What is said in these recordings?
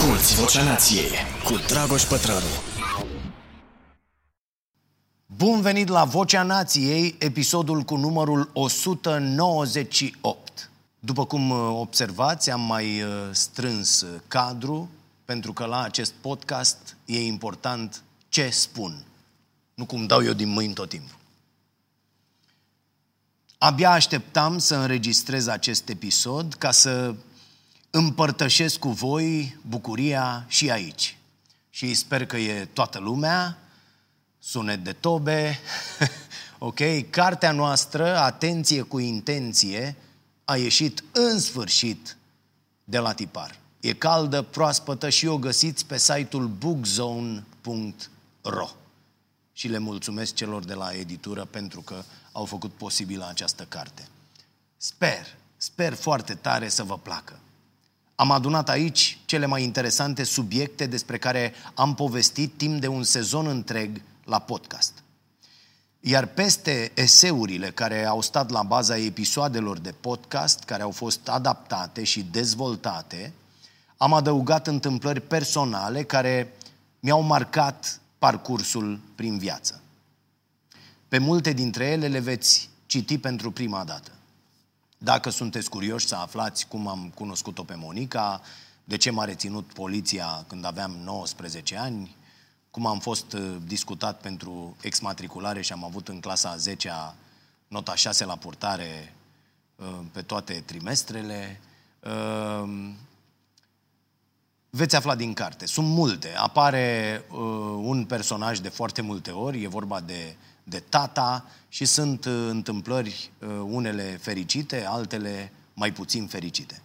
Asculți Vocea Nației cu Dragoș Pătrălu. Bun venit la Vocea Nației, episodul cu numărul 198. După cum uh, observați, am mai uh, strâns uh, cadru, pentru că la acest podcast e important ce spun, nu cum dau eu din mâini tot timpul. Abia așteptam să înregistrez acest episod ca să împărtășesc cu voi bucuria și aici. Și sper că e toată lumea, sunet de tobe, ok? Cartea noastră, Atenție cu intenție, a ieșit în sfârșit de la tipar. E caldă, proaspătă și o găsiți pe site-ul bookzone.ro. Și le mulțumesc celor de la editură pentru că au făcut posibilă această carte. Sper, sper foarte tare să vă placă. Am adunat aici cele mai interesante subiecte despre care am povestit timp de un sezon întreg la podcast. Iar peste eseurile care au stat la baza episoadelor de podcast, care au fost adaptate și dezvoltate, am adăugat întâmplări personale care mi-au marcat parcursul prin viață. Pe multe dintre ele le veți citi pentru prima dată. Dacă sunteți curioși să aflați cum am cunoscut-o pe Monica, de ce m-a reținut poliția când aveam 19 ani, cum am fost uh, discutat pentru exmatriculare și am avut în clasa a 10-a nota 6 la purtare uh, pe toate trimestrele. Uh, veți afla din carte. Sunt multe. Apare un personaj de foarte multe ori, e vorba de de tata și sunt uh, întâmplări uh, unele fericite, altele mai puțin fericite.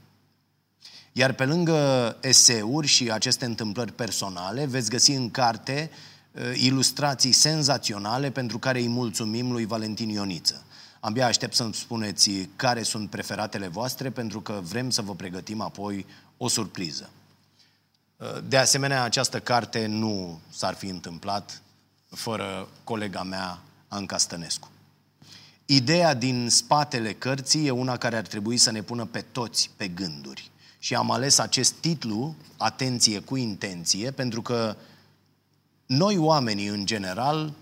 Iar pe lângă eseuri și aceste întâmplări personale, veți găsi în carte uh, ilustrații senzaționale pentru care îi mulțumim lui Valentin Ioniță. Abia aștept să-mi spuneți care sunt preferatele voastre, pentru că vrem să vă pregătim apoi o surpriză. De asemenea, această carte nu s-ar fi întâmplat fără colega mea, Anca Stănescu. Ideea din spatele cărții e una care ar trebui să ne pună pe toți pe gânduri. Și am ales acest titlu, Atenție cu intenție, pentru că noi oamenii în general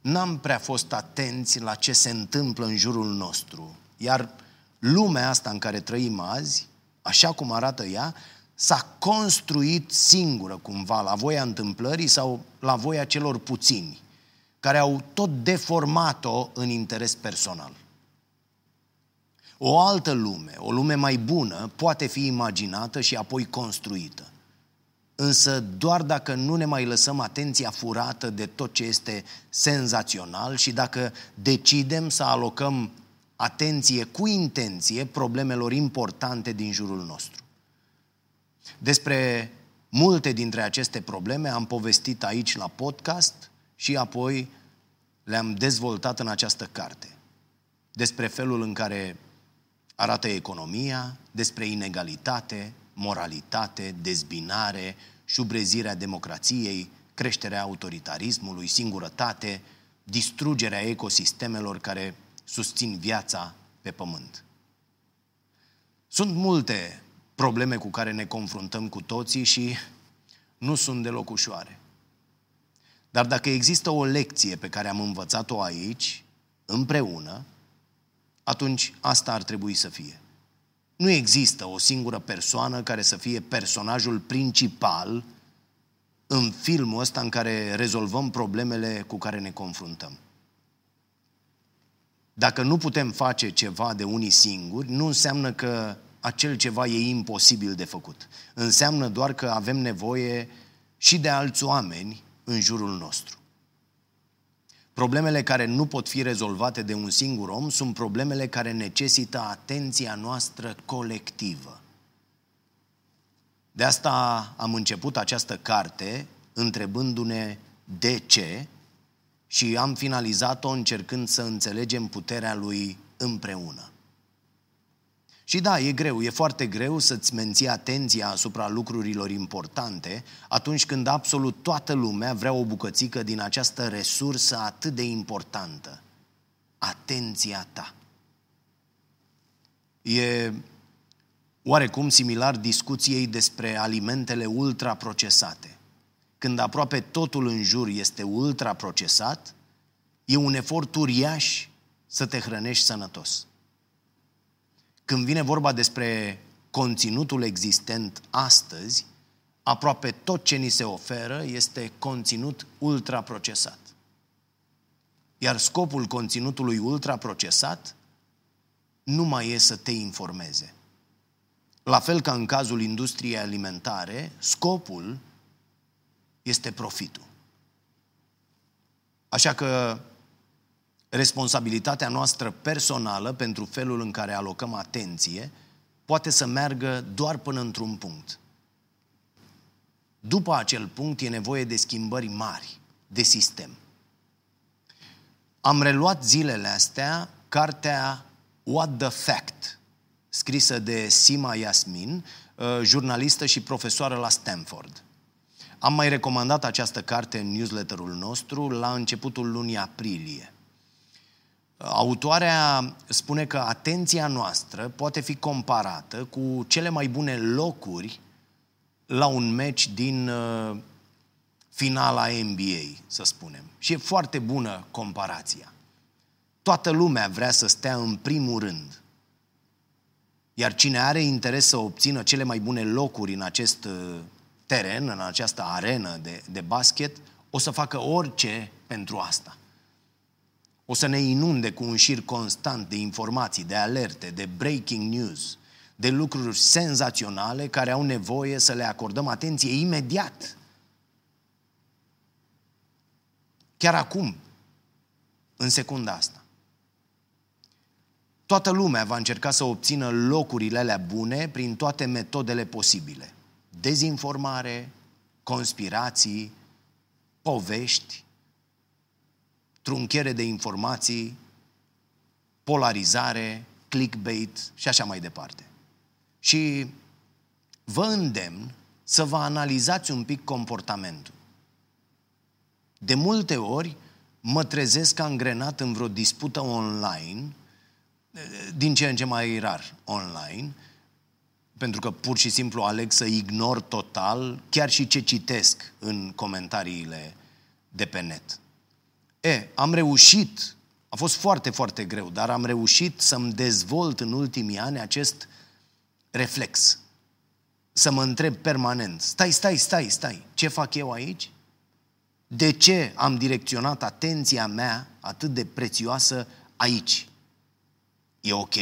n-am prea fost atenți la ce se întâmplă în jurul nostru. Iar lumea asta în care trăim azi, așa cum arată ea, s-a construit singură cumva la voia întâmplării sau la voia celor puțini care au tot deformat-o în interes personal. O altă lume, o lume mai bună, poate fi imaginată și apoi construită. Însă doar dacă nu ne mai lăsăm atenția furată de tot ce este senzațional și dacă decidem să alocăm atenție cu intenție problemelor importante din jurul nostru. Despre multe dintre aceste probleme am povestit aici la podcast și apoi le-am dezvoltat în această carte. Despre felul în care arată economia, despre inegalitate, moralitate, dezbinare, șubrezirea democrației, creșterea autoritarismului, singurătate, distrugerea ecosistemelor care susțin viața pe pământ. Sunt multe probleme cu care ne confruntăm cu toții și nu sunt deloc ușoare. Dar dacă există o lecție pe care am învățat-o aici, împreună, atunci asta ar trebui să fie. Nu există o singură persoană care să fie personajul principal în filmul ăsta în care rezolvăm problemele cu care ne confruntăm. Dacă nu putem face ceva de unii singuri, nu înseamnă că acel ceva e imposibil de făcut. Înseamnă doar că avem nevoie și de alți oameni în jurul nostru. Problemele care nu pot fi rezolvate de un singur om sunt problemele care necesită atenția noastră colectivă. De asta am început această carte întrebându-ne de ce și am finalizat-o încercând să înțelegem puterea lui împreună. Și da, e greu, e foarte greu să-ți menții atenția asupra lucrurilor importante atunci când absolut toată lumea vrea o bucățică din această resursă atât de importantă. Atenția ta. E oarecum similar discuției despre alimentele ultraprocesate. Când aproape totul în jur este ultraprocesat, e un efort uriaș să te hrănești sănătos. Când vine vorba despre conținutul existent astăzi, aproape tot ce ni se oferă este conținut ultraprocesat. Iar scopul conținutului ultraprocesat nu mai e să te informeze. La fel ca în cazul industriei alimentare, scopul este profitul. Așa că responsabilitatea noastră personală pentru felul în care alocăm atenție poate să meargă doar până într-un punct. După acel punct e nevoie de schimbări mari, de sistem. Am reluat zilele astea cartea What the Fact, scrisă de Sima Yasmin, uh, jurnalistă și profesoară la Stanford. Am mai recomandat această carte în newsletterul nostru la începutul lunii aprilie. Autoarea spune că atenția noastră poate fi comparată cu cele mai bune locuri la un meci din uh, finala NBA, să spunem. Și e foarte bună comparația. Toată lumea vrea să stea în primul rând. Iar cine are interes să obțină cele mai bune locuri în acest uh, teren, în această arenă de, de basket, o să facă orice pentru asta. O să ne inunde cu un șir constant de informații, de alerte, de breaking news, de lucruri senzaționale care au nevoie să le acordăm atenție imediat. Chiar acum, în secunda asta. Toată lumea va încerca să obțină locurile alea bune prin toate metodele posibile. Dezinformare, conspirații, povești, trunchere de informații, polarizare, clickbait și așa mai departe. Și vă îndemn să vă analizați un pic comportamentul. De multe ori mă trezesc angrenat în vreo dispută online, din ce în ce mai rar online, pentru că pur și simplu aleg să ignor total chiar și ce citesc în comentariile de pe net. E, am reușit, a fost foarte, foarte greu, dar am reușit să-mi dezvolt în ultimii ani acest reflex. Să mă întreb permanent, stai, stai, stai, stai, ce fac eu aici? De ce am direcționat atenția mea atât de prețioasă aici? E ok?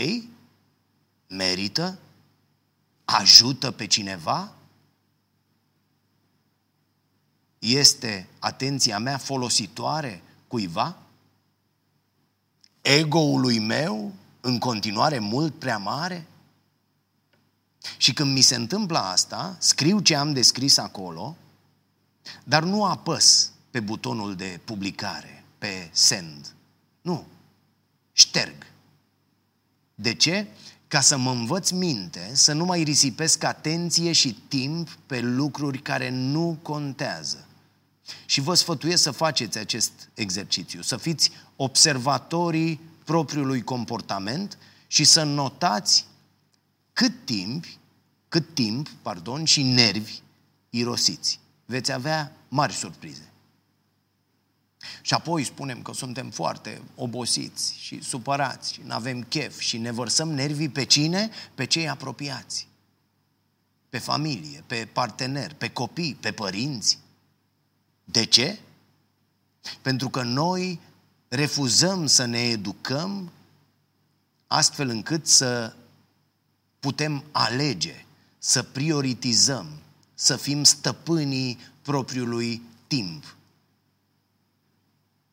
Merită? Ajută pe cineva? Este atenția mea folositoare cuiva? Ego-ului meu în continuare mult prea mare? Și când mi se întâmplă asta, scriu ce am descris acolo, dar nu apăs pe butonul de publicare, pe send. Nu. Șterg. De ce? Ca să mă învăț minte să nu mai risipesc atenție și timp pe lucruri care nu contează. Și vă sfătuiesc să faceți acest exercițiu, să fiți observatorii propriului comportament și să notați cât timp, cât timp, pardon, și nervi irosiți. Veți avea mari surprize. Și apoi spunem că suntem foarte obosiți și supărați și nu avem chef și ne vărsăm nervii pe cine? Pe cei apropiați. Pe familie, pe partener, pe copii, pe părinți. De ce? Pentru că noi refuzăm să ne educăm astfel încât să putem alege, să prioritizăm, să fim stăpânii propriului timp.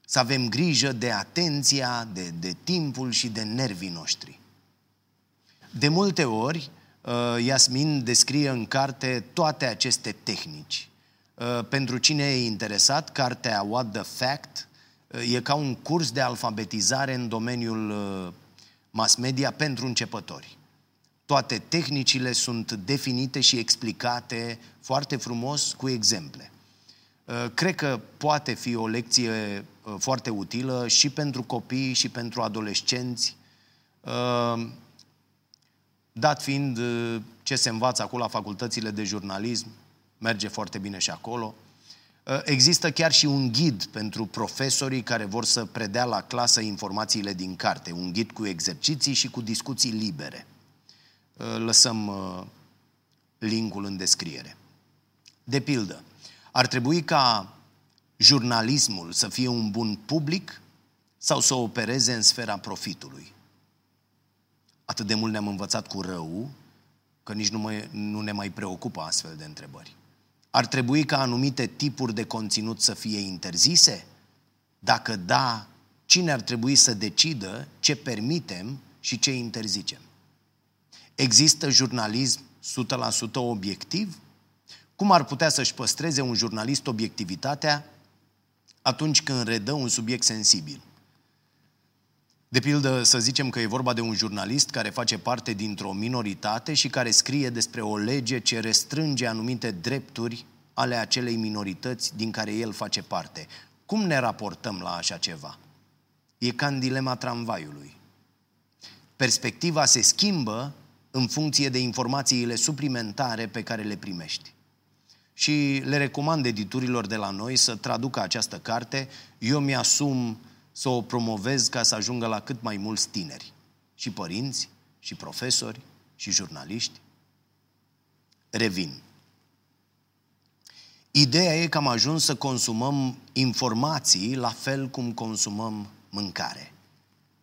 Să avem grijă de atenția, de, de timpul și de nervii noștri. De multe ori, uh, Iasmin descrie în carte toate aceste tehnici. Uh, pentru cine e interesat, cartea What the Fact uh, e ca un curs de alfabetizare în domeniul uh, mass media pentru începători. Toate tehnicile sunt definite și explicate foarte frumos cu exemple. Cred că poate fi o lecție foarte utilă și pentru copii și pentru adolescenți. dat fiind uh, ce se învață acolo la facultățile de jurnalism, merge foarte bine și acolo. Uh, există chiar și un ghid pentru profesorii care vor să predea la clasă informațiile din carte, un ghid cu exerciții și cu discuții libere. Uh, lăsăm linkul în descriere. De pildă, ar trebui ca jurnalismul să fie un bun public sau să opereze în sfera profitului. Atât de mult ne-am învățat cu rău, că nici nu, mai, nu ne mai preocupă astfel de întrebări. Ar trebui ca anumite tipuri de conținut să fie interzise? Dacă da, cine ar trebui să decidă ce permitem și ce interzicem? Există jurnalism 100% obiectiv? Cum ar putea să-și păstreze un jurnalist obiectivitatea atunci când redă un subiect sensibil? De pildă, să zicem că e vorba de un jurnalist care face parte dintr-o minoritate și care scrie despre o lege ce restrânge anumite drepturi ale acelei minorități din care el face parte. Cum ne raportăm la așa ceva? E ca în dilema tramvaiului. Perspectiva se schimbă în funcție de informațiile suplimentare pe care le primești. Și le recomand editurilor de la noi să traducă această carte. Eu mi-asum să o promovez ca să ajungă la cât mai mulți tineri. Și părinți, și profesori, și jurnaliști. Revin. Ideea e că am ajuns să consumăm informații la fel cum consumăm mâncare.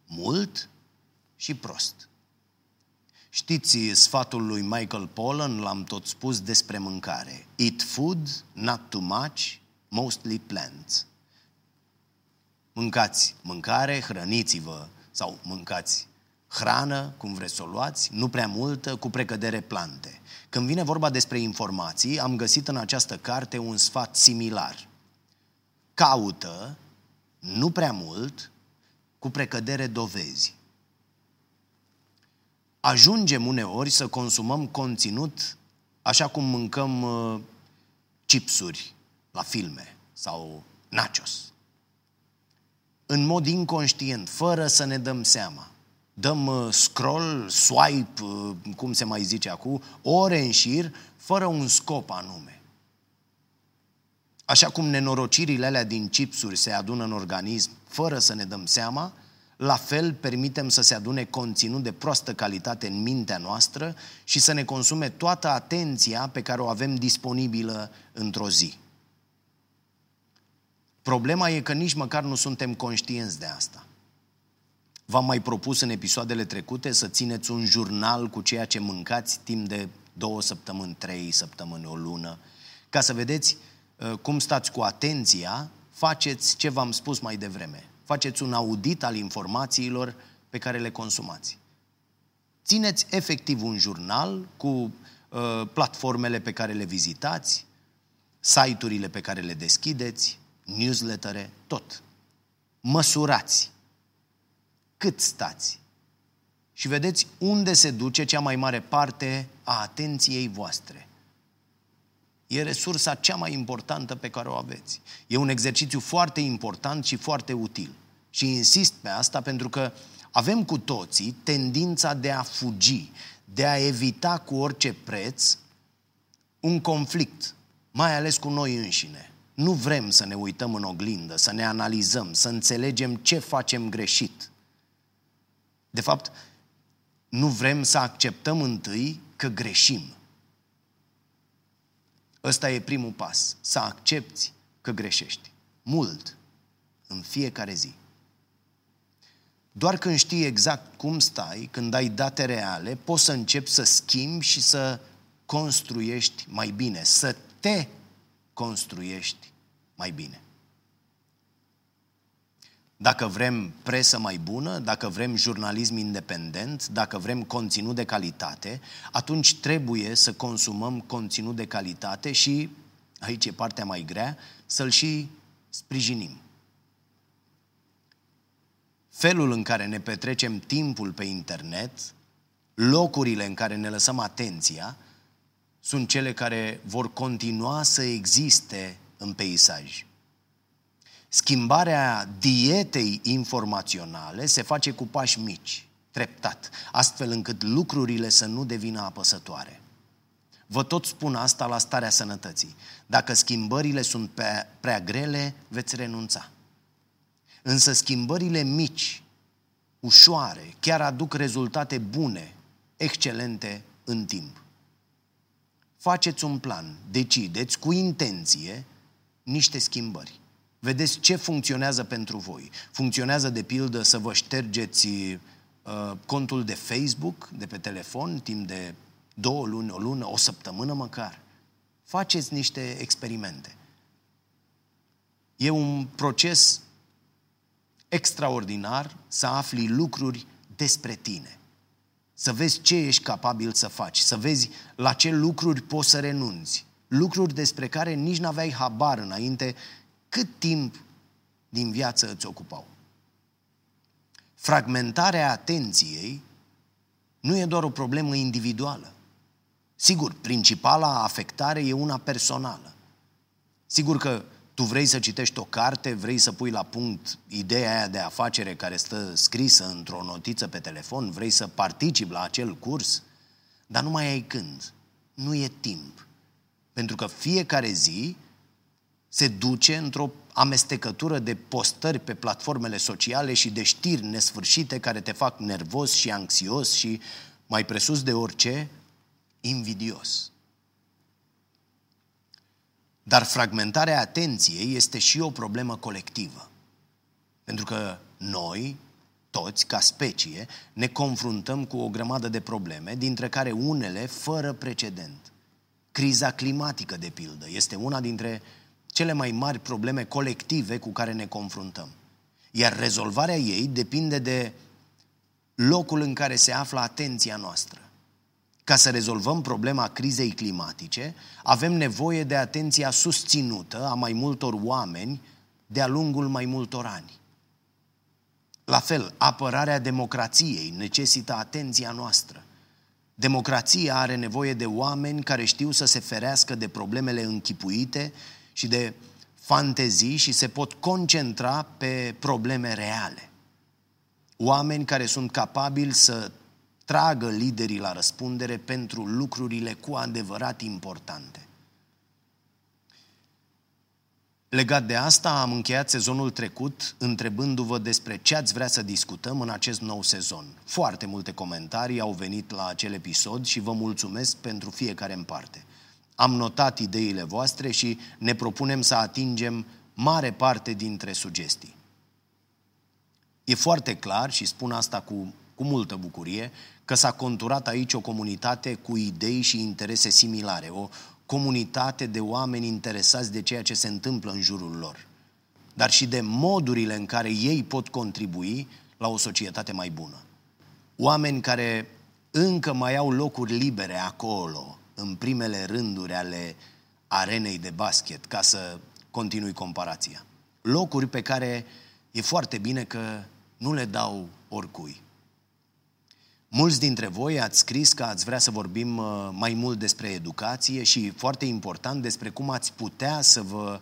Mult și prost. Știți sfatul lui Michael Pollan, l-am tot spus despre mâncare. Eat food, not too much, mostly plants. Mâncați mâncare, hrăniți-vă sau mâncați hrană, cum vreți să o luați, nu prea multă, cu precădere plante. Când vine vorba despre informații, am găsit în această carte un sfat similar. Caută, nu prea mult, cu precădere dovezi. Ajungem uneori să consumăm conținut așa cum mâncăm uh, chipsuri la filme sau nachos în mod inconștient, fără să ne dăm seama. Dăm uh, scroll, swipe, uh, cum se mai zice acum, ore în șir, fără un scop anume. Așa cum nenorocirile alea din chipsuri se adună în organism fără să ne dăm seama, la fel permitem să se adune conținut de proastă calitate în mintea noastră și să ne consume toată atenția pe care o avem disponibilă într-o zi. Problema e că nici măcar nu suntem conștienți de asta. V-am mai propus în episoadele trecute să țineți un jurnal cu ceea ce mâncați timp de două săptămâni, trei săptămâni, o lună, ca să vedeți uh, cum stați cu atenția, faceți ce v-am spus mai devreme. Faceți un audit al informațiilor pe care le consumați. Țineți efectiv un jurnal cu uh, platformele pe care le vizitați, site-urile pe care le deschideți, newslettere, tot. Măsurați cât stați și vedeți unde se duce cea mai mare parte a atenției voastre. E resursa cea mai importantă pe care o aveți. E un exercițiu foarte important și foarte util. Și insist pe asta pentru că avem cu toții tendința de a fugi, de a evita cu orice preț un conflict, mai ales cu noi înșine. Nu vrem să ne uităm în oglindă, să ne analizăm, să înțelegem ce facem greșit. De fapt, nu vrem să acceptăm întâi că greșim. Ăsta e primul pas, să accepti că greșești. Mult, în fiecare zi. Doar când știi exact cum stai, când ai date reale, poți să începi să schimbi și să construiești mai bine, să te construiești mai bine. Dacă vrem presă mai bună, dacă vrem jurnalism independent, dacă vrem conținut de calitate, atunci trebuie să consumăm conținut de calitate și, aici e partea mai grea, să-l și sprijinim. Felul în care ne petrecem timpul pe internet, locurile în care ne lăsăm atenția, sunt cele care vor continua să existe în peisaj. Schimbarea dietei informaționale se face cu pași mici. treptat, astfel încât lucrurile să nu devină apăsătoare. Vă tot spun asta la starea sănătății. Dacă schimbările sunt prea grele, veți renunța. Însă schimbările mici, ușoare, chiar aduc rezultate bune, excelente în timp. Faceți un plan, decideți cu intenție niște schimbări. Vedeți ce funcționează pentru voi. Funcționează de pildă să vă ștergeți uh, contul de Facebook de pe telefon timp de două luni, o lună, o săptămână măcar. Faceți niște experimente. E un proces extraordinar să afli lucruri despre tine. Să vezi ce ești capabil să faci, să vezi la ce lucruri poți să renunți. Lucruri despre care nici n-aveai habar înainte cât timp din viață îți ocupau. Fragmentarea atenției nu e doar o problemă individuală. Sigur, principala afectare e una personală. Sigur că tu vrei să citești o carte, vrei să pui la punct ideea aia de afacere care stă scrisă într-o notiță pe telefon, vrei să participi la acel curs, dar nu mai ai când. Nu e timp. Pentru că fiecare zi se duce într-o amestecătură de postări pe platformele sociale și de știri nesfârșite care te fac nervos și anxios și, mai presus de orice, invidios. Dar fragmentarea atenției este și o problemă colectivă. Pentru că noi, toți, ca specie, ne confruntăm cu o grămadă de probleme, dintre care unele fără precedent. Criza climatică, de pildă, este una dintre cele mai mari probleme colective cu care ne confruntăm. Iar rezolvarea ei depinde de locul în care se află atenția noastră. Ca să rezolvăm problema crizei climatice, avem nevoie de atenția susținută a mai multor oameni de-a lungul mai multor ani. La fel, apărarea democrației necesită atenția noastră. Democrația are nevoie de oameni care știu să se ferească de problemele închipuite și de fantezii și se pot concentra pe probleme reale. Oameni care sunt capabili să tragă liderii la răspundere pentru lucrurile cu adevărat importante. Legat de asta, am încheiat sezonul trecut întrebându-vă despre ce ați vrea să discutăm în acest nou sezon. Foarte multe comentarii au venit la acel episod și vă mulțumesc pentru fiecare în parte. Am notat ideile voastre și ne propunem să atingem mare parte dintre sugestii. E foarte clar și spun asta cu, cu multă bucurie că s-a conturat aici o comunitate cu idei și interese similare, o comunitate de oameni interesați de ceea ce se întâmplă în jurul lor, dar și de modurile în care ei pot contribui la o societate mai bună. Oameni care încă mai au locuri libere acolo, în primele rânduri ale arenei de basket, ca să continui comparația. Locuri pe care e foarte bine că nu le dau oricui. Mulți dintre voi ați scris că ați vrea să vorbim uh, mai mult despre educație și, foarte important, despre cum ați putea să vă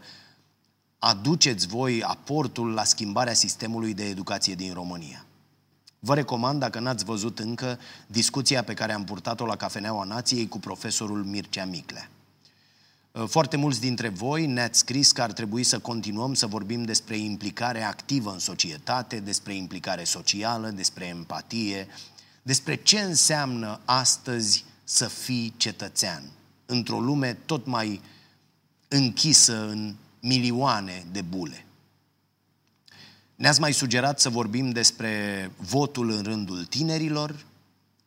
aduceți voi aportul la schimbarea sistemului de educație din România. Vă recomand, dacă n-ați văzut încă, discuția pe care am purtat-o la Cafeneaua Nației cu profesorul Mircea Miclea. Uh, foarte mulți dintre voi ne-ați scris că ar trebui să continuăm să vorbim despre implicare activă în societate, despre implicare socială, despre empatie, despre ce înseamnă astăzi să fii cetățean într-o lume tot mai închisă în milioane de bule. Ne-ați mai sugerat să vorbim despre votul în rândul tinerilor,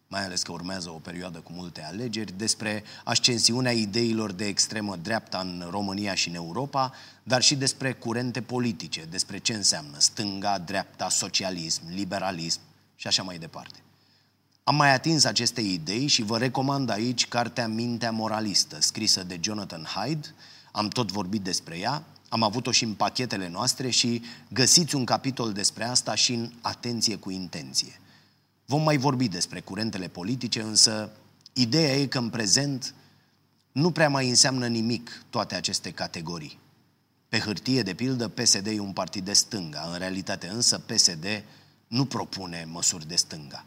mai ales că urmează o perioadă cu multe alegeri, despre ascensiunea ideilor de extremă dreapta în România și în Europa, dar și despre curente politice, despre ce înseamnă stânga, dreapta, socialism, liberalism și așa mai departe. Am mai atins aceste idei și vă recomand aici cartea Mintea Moralistă, scrisă de Jonathan Hyde. Am tot vorbit despre ea, am avut-o și în pachetele noastre și găsiți un capitol despre asta și în Atenție cu intenție. Vom mai vorbi despre curentele politice, însă ideea e că în prezent nu prea mai înseamnă nimic toate aceste categorii. Pe hârtie, de pildă, PSD e un partid de stânga, în realitate însă PSD nu propune măsuri de stânga.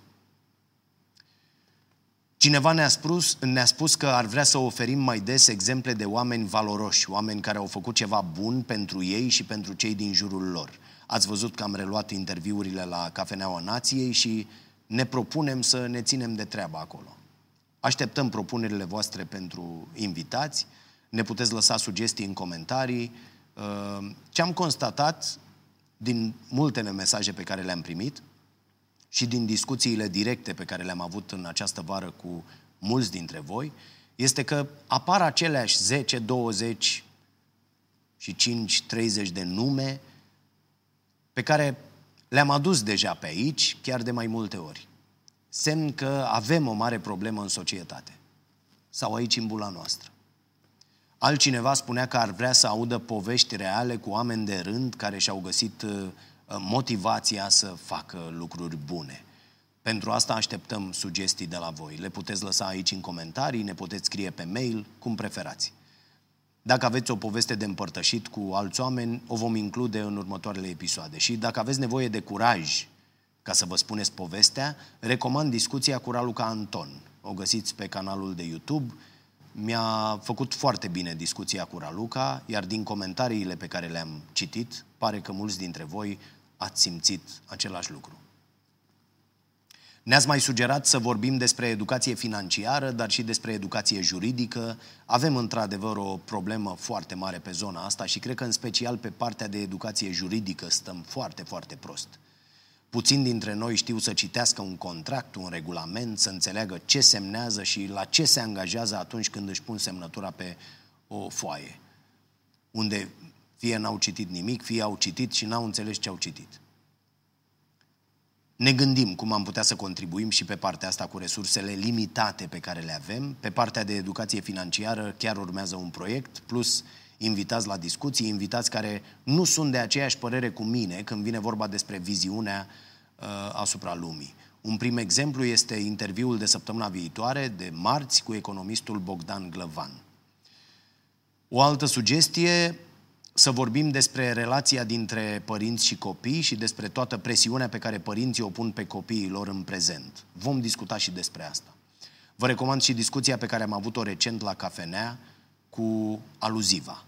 Cineva ne-a spus, ne-a spus că ar vrea să oferim mai des exemple de oameni valoroși, oameni care au făcut ceva bun pentru ei și pentru cei din jurul lor. Ați văzut că am reluat interviurile la Cafeneaua Nației și ne propunem să ne ținem de treabă acolo. Așteptăm propunerile voastre pentru invitați, ne puteți lăsa sugestii în comentarii. Uh, ce am constatat din multele mesaje pe care le-am primit și din discuțiile directe pe care le-am avut în această vară cu mulți dintre voi, este că apar aceleași 10, 20 și 5, 30 de nume pe care le-am adus deja pe aici, chiar de mai multe ori. Semn că avem o mare problemă în societate. Sau aici în bula noastră. Altcineva spunea că ar vrea să audă povești reale cu oameni de rând care și-au găsit uh, motivația să facă lucruri bune. Pentru asta așteptăm sugestii de la voi. Le puteți lăsa aici în comentarii, ne puteți scrie pe mail, cum preferați. Dacă aveți o poveste de împărtășit cu alți oameni, o vom include în următoarele episoade. Și dacă aveți nevoie de curaj ca să vă spuneți povestea, recomand discuția cu Raluca Anton. O găsiți pe canalul de YouTube. Mi-a făcut foarte bine discuția cu Raluca, iar din comentariile pe care le-am citit, pare că mulți dintre voi ați simțit același lucru. Ne-ați mai sugerat să vorbim despre educație financiară, dar și despre educație juridică. Avem într-adevăr o problemă foarte mare pe zona asta și cred că în special pe partea de educație juridică stăm foarte, foarte prost. Puțin dintre noi știu să citească un contract, un regulament, să înțeleagă ce semnează și la ce se angajează atunci când își pun semnătura pe o foaie. Unde fie n-au citit nimic, fie au citit și n-au înțeles ce au citit. Ne gândim cum am putea să contribuim și pe partea asta cu resursele limitate pe care le avem. Pe partea de educație financiară chiar urmează un proiect, plus invitați la discuții, invitați care nu sunt de aceeași părere cu mine când vine vorba despre viziunea uh, asupra lumii. Un prim exemplu este interviul de săptămâna viitoare, de marți, cu economistul Bogdan Glăvan. O altă sugestie, să vorbim despre relația dintre părinți și copii și despre toată presiunea pe care părinții o pun pe copiii lor în prezent. Vom discuta și despre asta. Vă recomand și discuția pe care am avut-o recent la cafenea cu aluziva.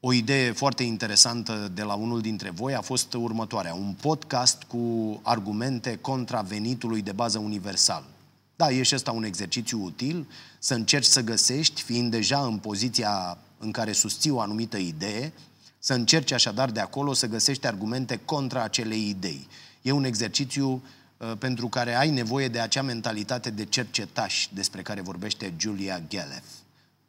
O idee foarte interesantă de la unul dintre voi a fost următoarea. Un podcast cu argumente contra venitului de bază universal. Da, e și ăsta un exercițiu util, să încerci să găsești, fiind deja în poziția în care susții o anumită idee, să încerci așadar de acolo să găsești argumente contra acelei idei. E un exercițiu uh, pentru care ai nevoie de acea mentalitate de cercetaș despre care vorbește Julia Gelef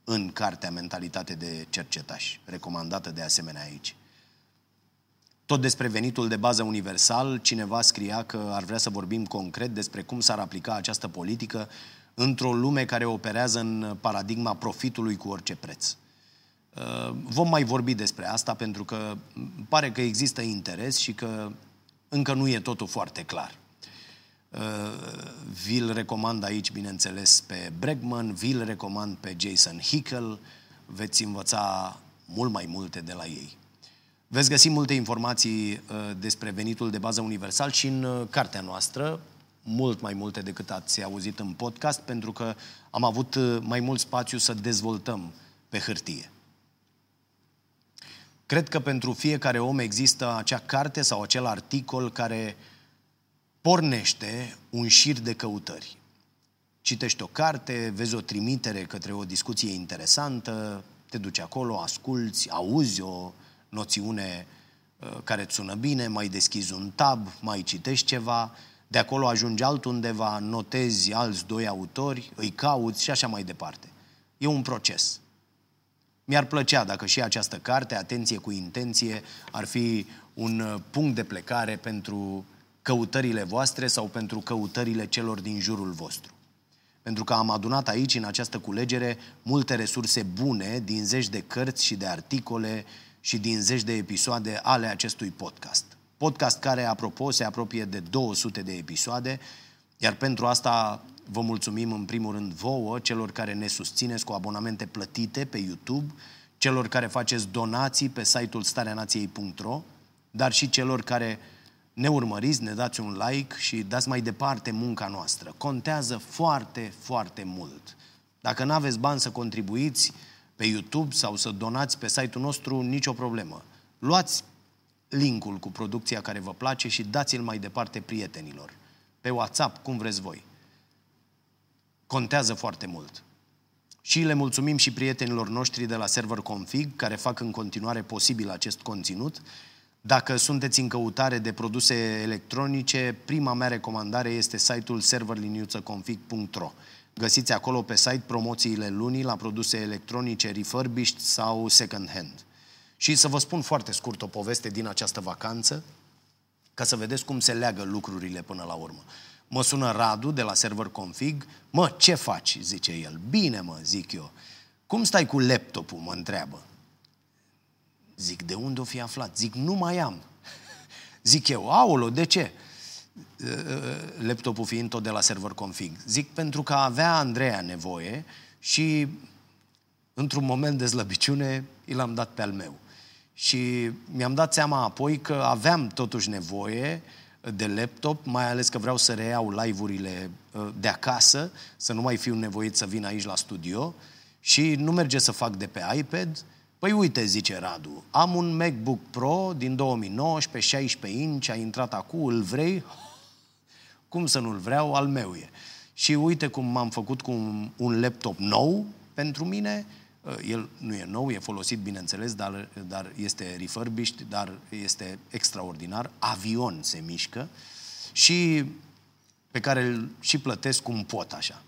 în cartea Mentalitate de cercetaș, recomandată de asemenea aici. Tot despre venitul de bază universal, cineva scria că ar vrea să vorbim concret despre cum s-ar aplica această politică într-o lume care operează în paradigma profitului cu orice preț. Uh, vom mai vorbi despre asta pentru că pare că există interes și că încă nu e totul foarte clar. Uh, vi-l recomand aici, bineînțeles, pe Bregman, vi-l recomand pe Jason Hickel, veți învăța mult mai multe de la ei. Veți găsi multe informații uh, despre venitul de bază universal și în cartea noastră, mult mai multe decât ați auzit în podcast, pentru că am avut mai mult spațiu să dezvoltăm pe hârtie. Cred că pentru fiecare om există acea carte sau acel articol care pornește un șir de căutări. Citești o carte, vezi o trimitere către o discuție interesantă, te duci acolo, asculți, auzi o noțiune uh, care îți sună bine, mai deschizi un tab, mai citești ceva, de acolo ajungi altundeva, notezi alți doi autori, îi cauți și așa mai departe. E un proces. Mi-ar plăcea dacă și această carte, Atenție cu intenție, ar fi un uh, punct de plecare pentru căutările voastre sau pentru căutările celor din jurul vostru. Pentru că am adunat aici, în această culegere, multe resurse bune din zeci de cărți și de articole și din zeci de episoade ale acestui podcast. Podcast care, apropo, se apropie de 200 de episoade, iar pentru asta Vă mulțumim în primul rând vouă, celor care ne susțineți cu abonamente plătite pe YouTube, celor care faceți donații pe site-ul stareanației.ro, dar și celor care ne urmăriți, ne dați un like și dați mai departe munca noastră. Contează foarte, foarte mult. Dacă nu aveți bani să contribuiți pe YouTube sau să donați pe site-ul nostru, nicio problemă. Luați linkul cu producția care vă place și dați-l mai departe prietenilor. Pe WhatsApp, cum vreți voi. Contează foarte mult. Și le mulțumim și prietenilor noștri de la Server Config, care fac în continuare posibil acest conținut. Dacă sunteți în căutare de produse electronice, prima mea recomandare este site-ul serverliniuțăconfig.ro. Găsiți acolo pe site promoțiile lunii la produse electronice refurbished sau second hand. Și să vă spun foarte scurt o poveste din această vacanță, ca să vedeți cum se leagă lucrurile până la urmă. Mă sună Radu de la server config. Mă, ce faci? Zice el. Bine, mă, zic eu. Cum stai cu laptopul? Mă întreabă. Zic, de unde o fi aflat? Zic, nu mai am. Zic eu, aolo, de ce? Laptopul fiind tot de la server config. Zic, pentru că avea Andreea nevoie și într-un moment de slăbiciune i l-am dat pe al meu. Și mi-am dat seama apoi că aveam totuși nevoie uh, de laptop, mai ales că vreau să reiau live-urile uh, de acasă, să nu mai fiu nevoit să vin aici la studio și nu merge să fac de pe iPad. Păi uite, zice Radu, am un MacBook Pro din 2019, 16 inch, a intrat acum, îl vrei? Cum să nu-l vreau? Al meu e. Și uite cum m-am făcut cu un, un laptop nou pentru mine, Uh, el nu e nou, e folosit, bineînțeles, dar, dar este refurbished, dar este extraordinar. Avion se mișcă și pe care îl și plătesc cum pot așa.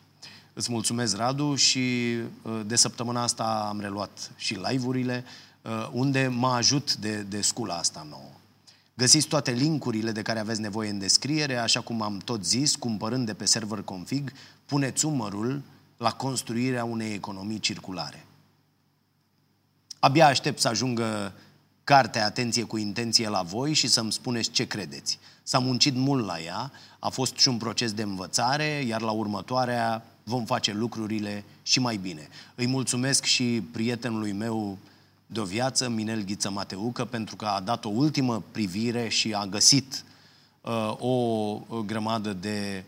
Îți mulțumesc, Radu, și uh, de săptămâna asta am reluat și live-urile, uh, unde mă ajut de, de scula asta nouă. Găsiți toate linkurile de care aveți nevoie în descriere, așa cum am tot zis, cumpărând de pe server config, puneți umărul la construirea unei economii circulare. Abia aștept să ajungă cartea Atenție cu intenție la voi și să-mi spuneți ce credeți. S-a muncit mult la ea, a fost și un proces de învățare, iar la următoarea vom face lucrurile și mai bine. Îi mulțumesc și prietenului meu de o viață, Minel Ghiță Mateucă, pentru că a dat o ultimă privire și a găsit uh, o grămadă de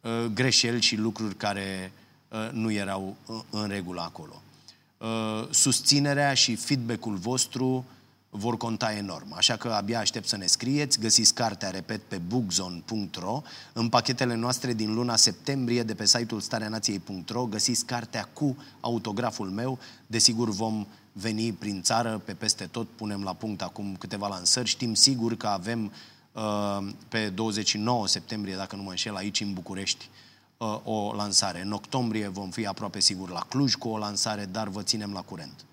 uh, greșeli și lucruri care uh, nu erau uh, în regulă acolo. Uh, susținerea și feedback-ul vostru vor conta enorm. Așa că abia aștept să ne scrieți. Găsiți cartea, repet, pe bookzone.ro. În pachetele noastre din luna septembrie de pe site-ul stareanației.ro găsiți cartea cu autograful meu. Desigur vom veni prin țară, pe peste tot, punem la punct acum câteva lansări. Știm sigur că avem uh, pe 29 septembrie, dacă nu mă înșel, aici în București, Uh, o lansare. În octombrie vom fi aproape sigur la Cluj cu o lansare, dar vă ținem la curent.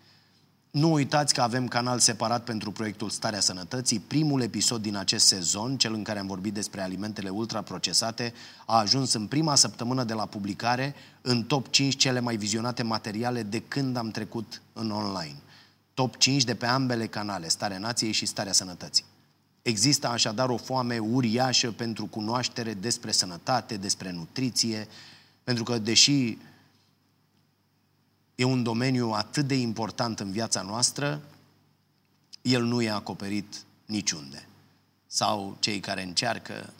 Nu uitați că avem canal separat pentru proiectul Starea Sănătății. Primul episod din acest sezon, cel în care am vorbit despre alimentele ultraprocesate, a ajuns în prima săptămână de la publicare în top 5 cele mai vizionate materiale de când am trecut în online. Top 5 de pe ambele canale, Starea Nației și Starea Sănătății. Există așadar o foame uriașă pentru cunoaștere despre sănătate, despre nutriție, pentru că deși e un domeniu atât de important în viața noastră, el nu e acoperit niciunde. Sau cei care încearcă.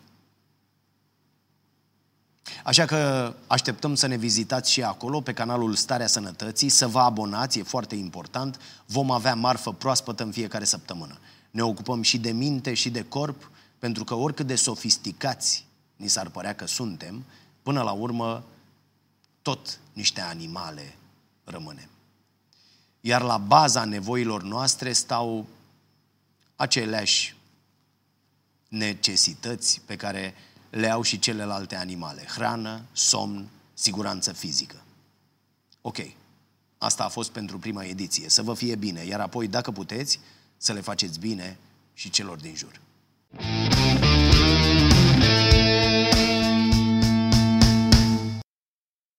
Așa că așteptăm să ne vizitați și acolo, pe canalul Starea Sănătății, să vă abonați, e foarte important. Vom avea marfă proaspătă în fiecare săptămână. Ne ocupăm și de minte și de corp, pentru că oricât de sofisticați ni s-ar părea că suntem, până la urmă, tot niște animale rămânem. Iar la baza nevoilor noastre stau aceleași necesități pe care le au și celelalte animale. Hrană, somn, siguranță fizică. Ok, asta a fost pentru prima ediție. Să vă fie bine, iar apoi, dacă puteți, să le faceți bine și celor din jur.